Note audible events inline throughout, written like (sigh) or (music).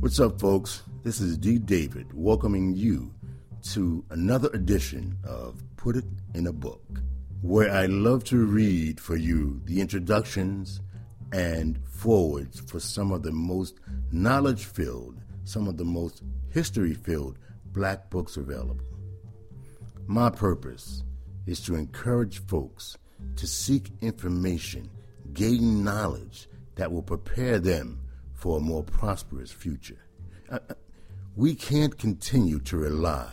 What's up, folks? This is D. David welcoming you to another edition of Put It in a Book, where I love to read for you the introductions and forwards for some of the most knowledge filled, some of the most history filled black books available. My purpose is to encourage folks to seek information, gain knowledge that will prepare them for a more prosperous future. Uh, uh, we can't continue to rely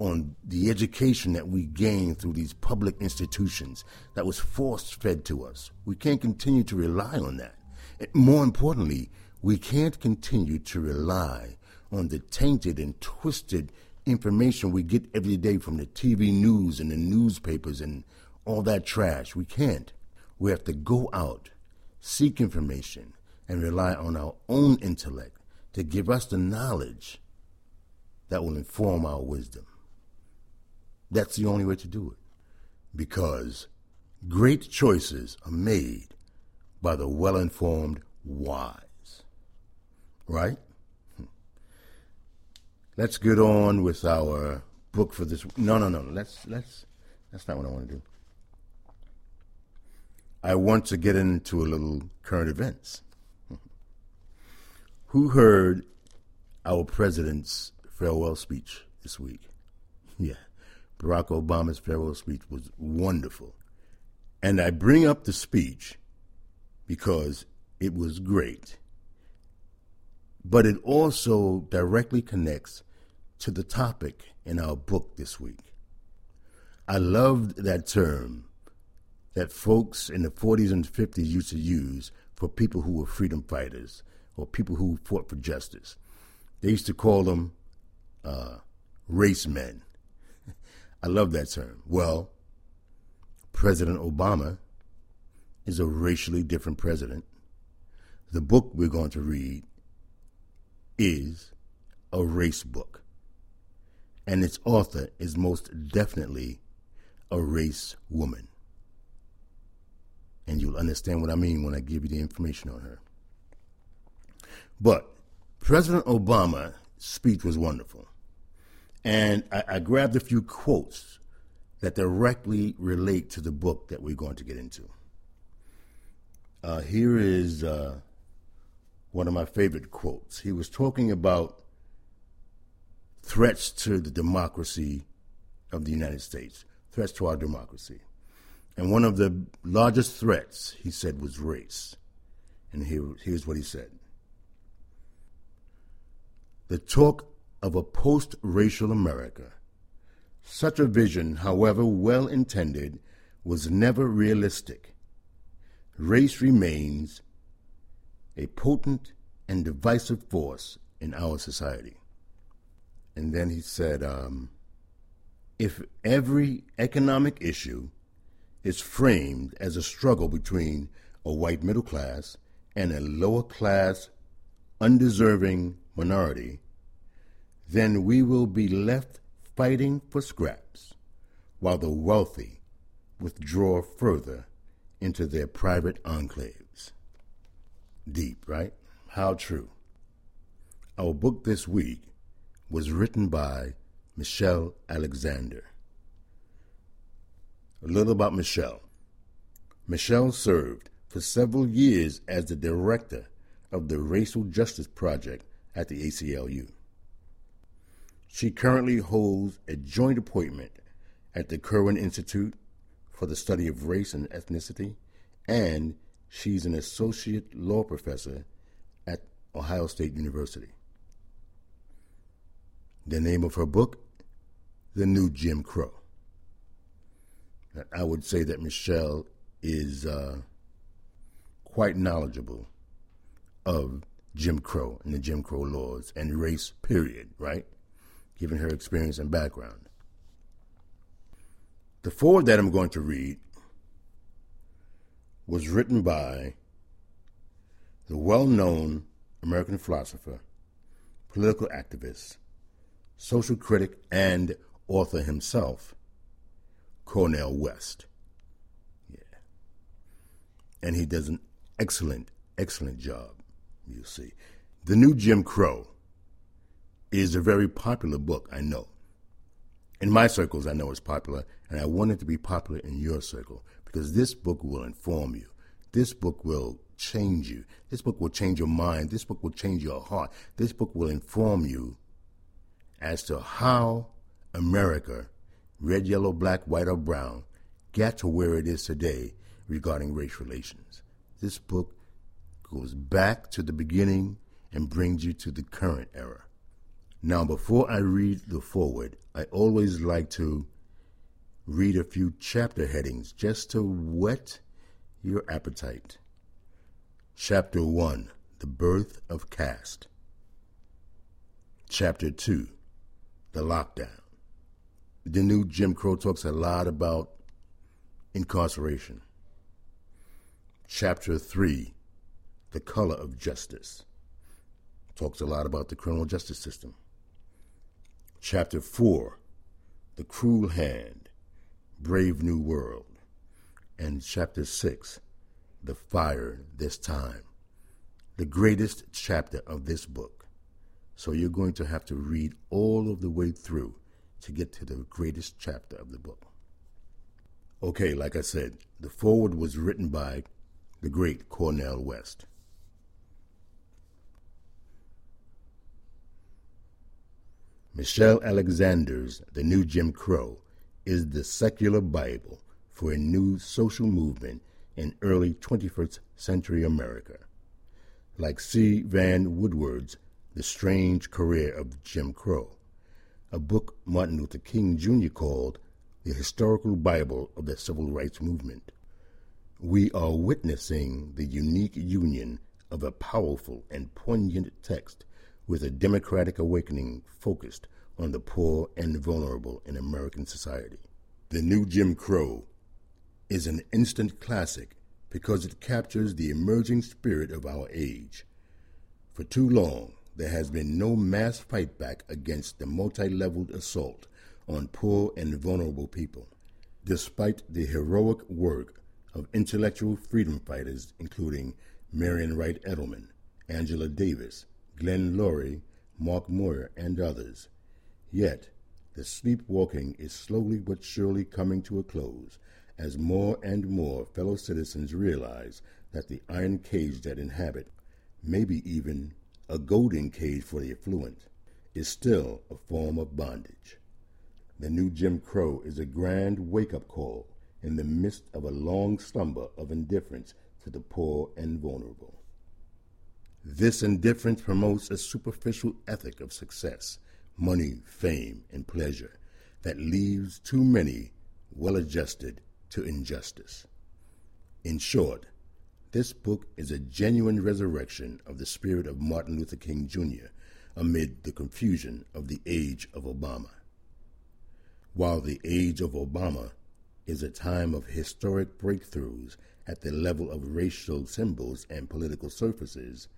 on the education that we gain through these public institutions that was force fed to us. We can't continue to rely on that. And more importantly, we can't continue to rely on the tainted and twisted information we get every day from the TV news and the newspapers and all that trash. We can't. We have to go out, seek information, and rely on our own intellect to give us the knowledge that will inform our wisdom. That's the only way to do it. Because great choices are made by the well informed wise. Right? let's get on with our book for this. No, no, no. Let's let's. That's not what I want to do. I want to get into a little current events. Who heard our president's farewell speech this week? (laughs) Yeah, Barack Obama's farewell speech was wonderful. And I bring up the speech because it was great. But it also directly connects to the topic in our book this week. I loved that term that folks in the 40s and 50s used to use for people who were freedom fighters or people who fought for justice. They used to call them uh, race men. (laughs) I love that term. Well, President Obama is a racially different president. The book we're going to read is a race book and its author is most definitely a race woman. And you'll understand what I mean when I give you the information on her. But President Obama's speech was wonderful. And I, I grabbed a few quotes that directly relate to the book that we're going to get into. Uh, here is uh, one of my favorite quotes. He was talking about threats to the democracy of the United States, threats to our democracy. And one of the largest threats, he said, was race. And here, here's what he said The talk of a post racial America. Such a vision, however well intended, was never realistic. Race remains a potent and divisive force in our society. And then he said, um, if every economic issue is framed as a struggle between a white middle class and a lower class, undeserving minority, then we will be left fighting for scraps while the wealthy withdraw further into their private enclaves. Deep, right? How true. Our book this week was written by Michelle Alexander. A little about Michelle. Michelle served for several years as the director of the Racial Justice Project at the ACLU. She currently holds a joint appointment at the Kirwan Institute for the Study of Race and Ethnicity, and she's an associate law professor at Ohio State University. The name of her book, The New Jim Crow. I would say that Michelle is uh, quite knowledgeable of Jim Crow and the Jim Crow laws and race, period, right? Given her experience and background. The foreword that I'm going to read was written by the well known American philosopher, political activist, social critic, and author himself, Cornel West. Yeah. And he does an excellent, excellent job, you see. The New Jim Crow is a very popular book, I know. In my circles, I know it's popular, and I want it to be popular in your circle because this book will inform you. This book will change you. This book will change your mind. This book will change your heart. This book will inform you as to how America, red, yellow, black, white, or brown, got to where it is today regarding race relations. This book goes back to the beginning and brings you to the current era. Now, before I read the foreword, I always like to read a few chapter headings just to whet your appetite. Chapter 1 The Birth of Caste. Chapter 2 The Lockdown. The new Jim Crow talks a lot about incarceration. Chapter 3 The Color of Justice. Talks a lot about the criminal justice system. Chapter 4 The Cruel Hand, Brave New World. And Chapter 6 The Fire This Time. The greatest chapter of this book. So you're going to have to read all of the way through to get to the greatest chapter of the book. Okay, like I said, the foreword was written by the great Cornel West. Michelle Alexander's The New Jim Crow is the secular Bible for a new social movement in early 21st century America. Like C. Vann Woodward's The Strange Career of Jim Crow, a book Martin Luther King Jr. called the historical Bible of the civil rights movement. We are witnessing the unique union of a powerful and poignant text with a democratic awakening focused on the poor and vulnerable in American society. The New Jim Crow is an instant classic because it captures the emerging spirit of our age. For too long, there has been no mass fight back against the multi leveled assault on poor and vulnerable people. Despite the heroic work of intellectual freedom fighters, including Marian Wright Edelman, Angela Davis, Glenn Loury, Marc Mauer, and others. Yet, the sleepwalking is slowly but surely coming to a close as more and more fellow citizens realize that the iron cage that inhabit, maybe even a golden cage for the affluent, is still a form of bondage. The new Jim Crow is a grand wake up call in the midst of a long slumber of indifference to the poor and vulnerable. This indifference promotes a superficial ethic of success, money, fame, and pleasure that leaves too many well adjusted to injustice. In short, this book is a genuine resurrection of the spirit of Martin Luther King Jr. amid the confusion of the age of Obama. While the age of Obama is a time of historic breakthroughs at the level of racial symbols and political surfaces,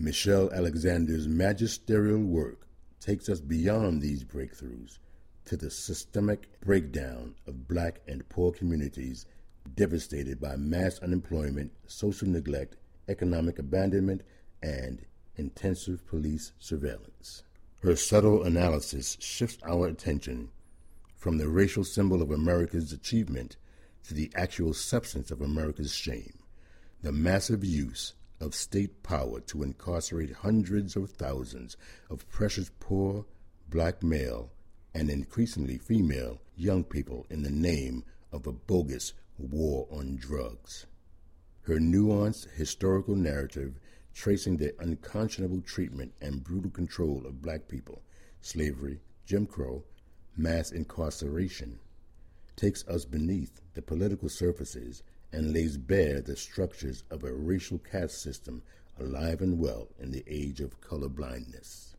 Michelle Alexander's magisterial work takes us beyond these breakthroughs to the systemic breakdown of black and poor communities devastated by mass unemployment, social neglect, economic abandonment, and intensive police surveillance. Her subtle analysis shifts our attention from the racial symbol of America's achievement to the actual substance of America's shame, the massive use of state power to incarcerate hundreds of thousands of precious poor black male and increasingly female young people in the name of a bogus war on drugs. Her nuanced historical narrative tracing the unconscionable treatment and brutal control of black people, slavery, Jim Crow, mass incarceration, takes us beneath the political surfaces and lays bare the structures of a racial caste system alive and well in the age of colorblindness.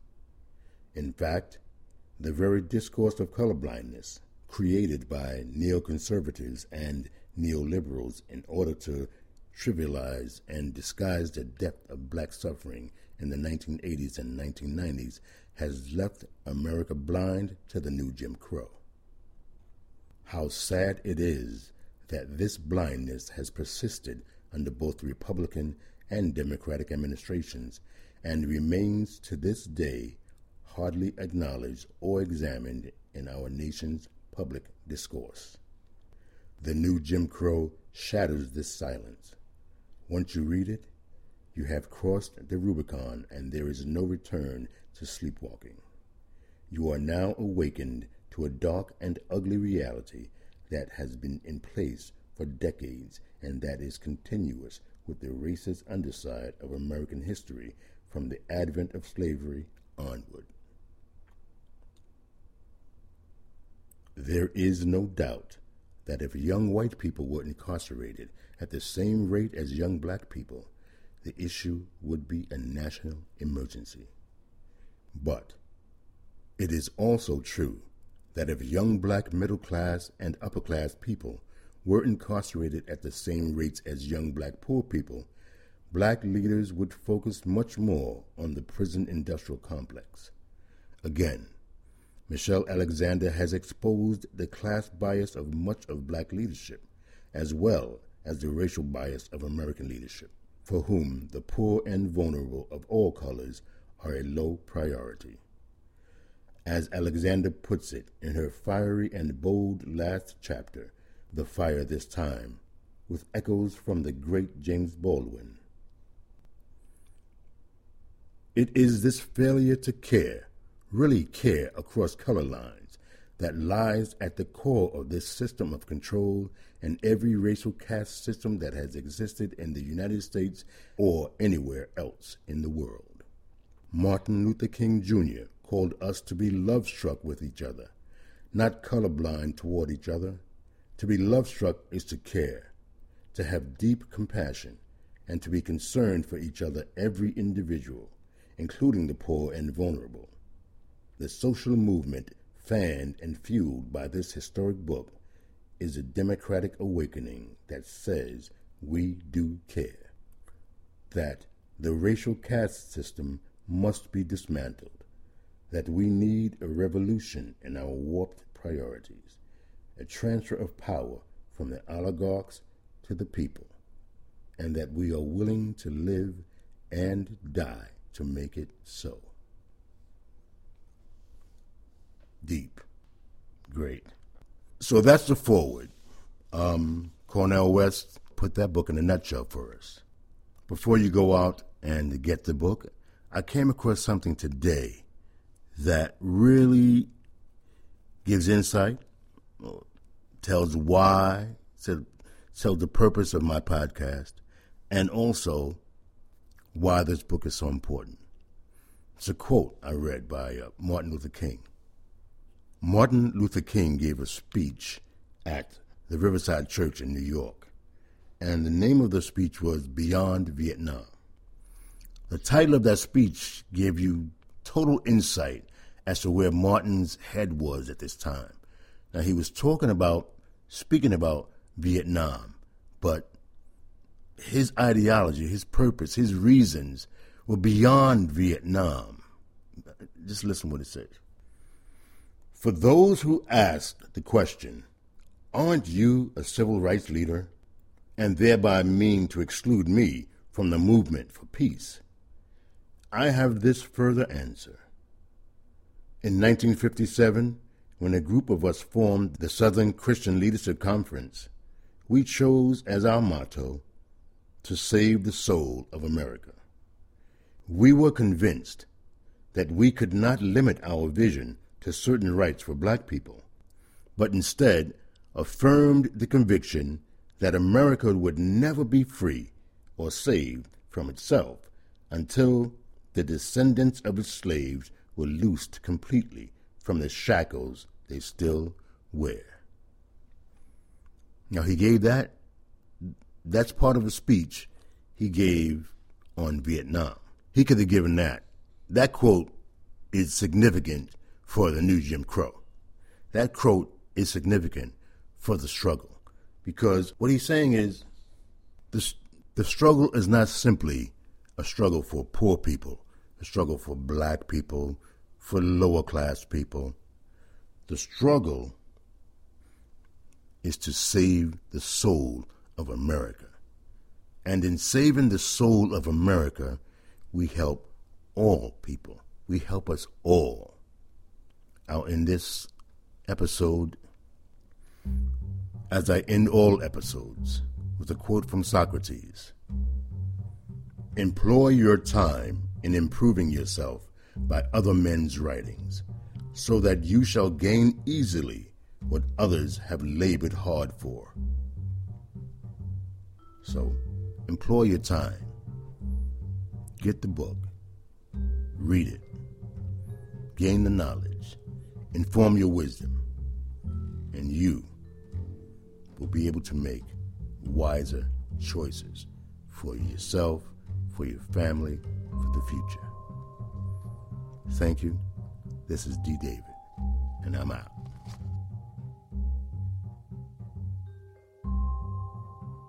In fact, the very discourse of colorblindness, created by neoconservatives and neoliberals in order to trivialize and disguise the depth of black suffering in the 1980s and 1990s, has left America blind to the new Jim Crow. How sad it is that this blindness has persisted under both Republican and Democratic administrations and remains to this day hardly acknowledged or examined in our nation's public discourse. The new Jim Crow shatters this silence. Once you read it, you have crossed the Rubicon and there is no return to sleepwalking. You are now awakened to a dark and ugly reality that has been in place for decades and that is continuous with the racist underside of American history from the advent of slavery onward. There is no doubt that if young white people were incarcerated at the same rate as young black people, the issue would be a national emergency. But it is also true that if young black middle class and upper class people were incarcerated at the same rates as young black poor people, black leaders would focus much more on the prison industrial complex. Again, Michelle Alexander has exposed the class bias of much of black leadership, as well as the racial bias of American leadership, for whom the poor and vulnerable of all colors are a low priority. As Alexander puts it in her fiery and bold last chapter, The Fire This Time, with echoes from the great James Baldwin. It is this failure to care really care across color lines that lies at the core of this system of control and every racial caste system that has existed in the United States or anywhere else in the world. Martin Luther King Jr. called us to be love struck with each other, not colorblind toward each other. To be love struck is to care, to have deep compassion, and to be concerned for each other, every individual, including the poor and vulnerable. The social movement, fanned and fueled by this historic book, is a democratic awakening that says we do care, that the racial caste system must be dismantled, that we need a revolution in our warped priorities, a transfer of power from the oligarchs to the people, and that we are willing to live and die to make it so. deep. Great. So that's the forward. Um, Cornel West put that book in a nutshell for us. Before you go out and get the book, I came across something today that really gives insight, tells why, tells the purpose of my podcast, and also why this book is so important. It's a quote I read by uh, Martin Luther King. Martin Luther King gave a speech at the Riverside Church in New York, and the name of the speech was Beyond Vietnam. The title of that speech gave you total insight as to where Martin's head was at this time. Now, he was talking about, speaking about Vietnam, but his ideology, his purpose, his reasons were beyond Vietnam. Just listen what it says. For those who ask the question, aren't you a civil rights leader? And thereby mean to exclude me from the movement for peace? I have this further answer. In 1957, when a group of us formed the Southern Christian Leadership Conference, we chose as our motto to save the soul of America. We were convinced that we could not limit our vision to certain rights for black people, but instead affirmed the conviction that America would never be free or saved from itself until the descendants of its slaves were loosed completely from the shackles they still wear. Now, he gave that, that's part of a speech he gave on Vietnam. He could have given that. That quote is significant for the new Jim Crow. That quote is significant for the struggle because what he's saying is the, the struggle is not simply a struggle for poor people, a struggle for black people, for lower class people. The struggle is to save the soul of America. And in saving the soul of America, we help all people. We help us all. I'll end this episode, as I end all episodes, with a quote from Socrates Employ your time in improving yourself by other men's writings, so that you shall gain easily what others have labored hard for. So, employ your time. Get the book. Read it. Gain the knowledge. Inform your wisdom. And you will be able to make wiser choices for yourself, for your family, for the future. Thank you. This is D. David, and I'm out.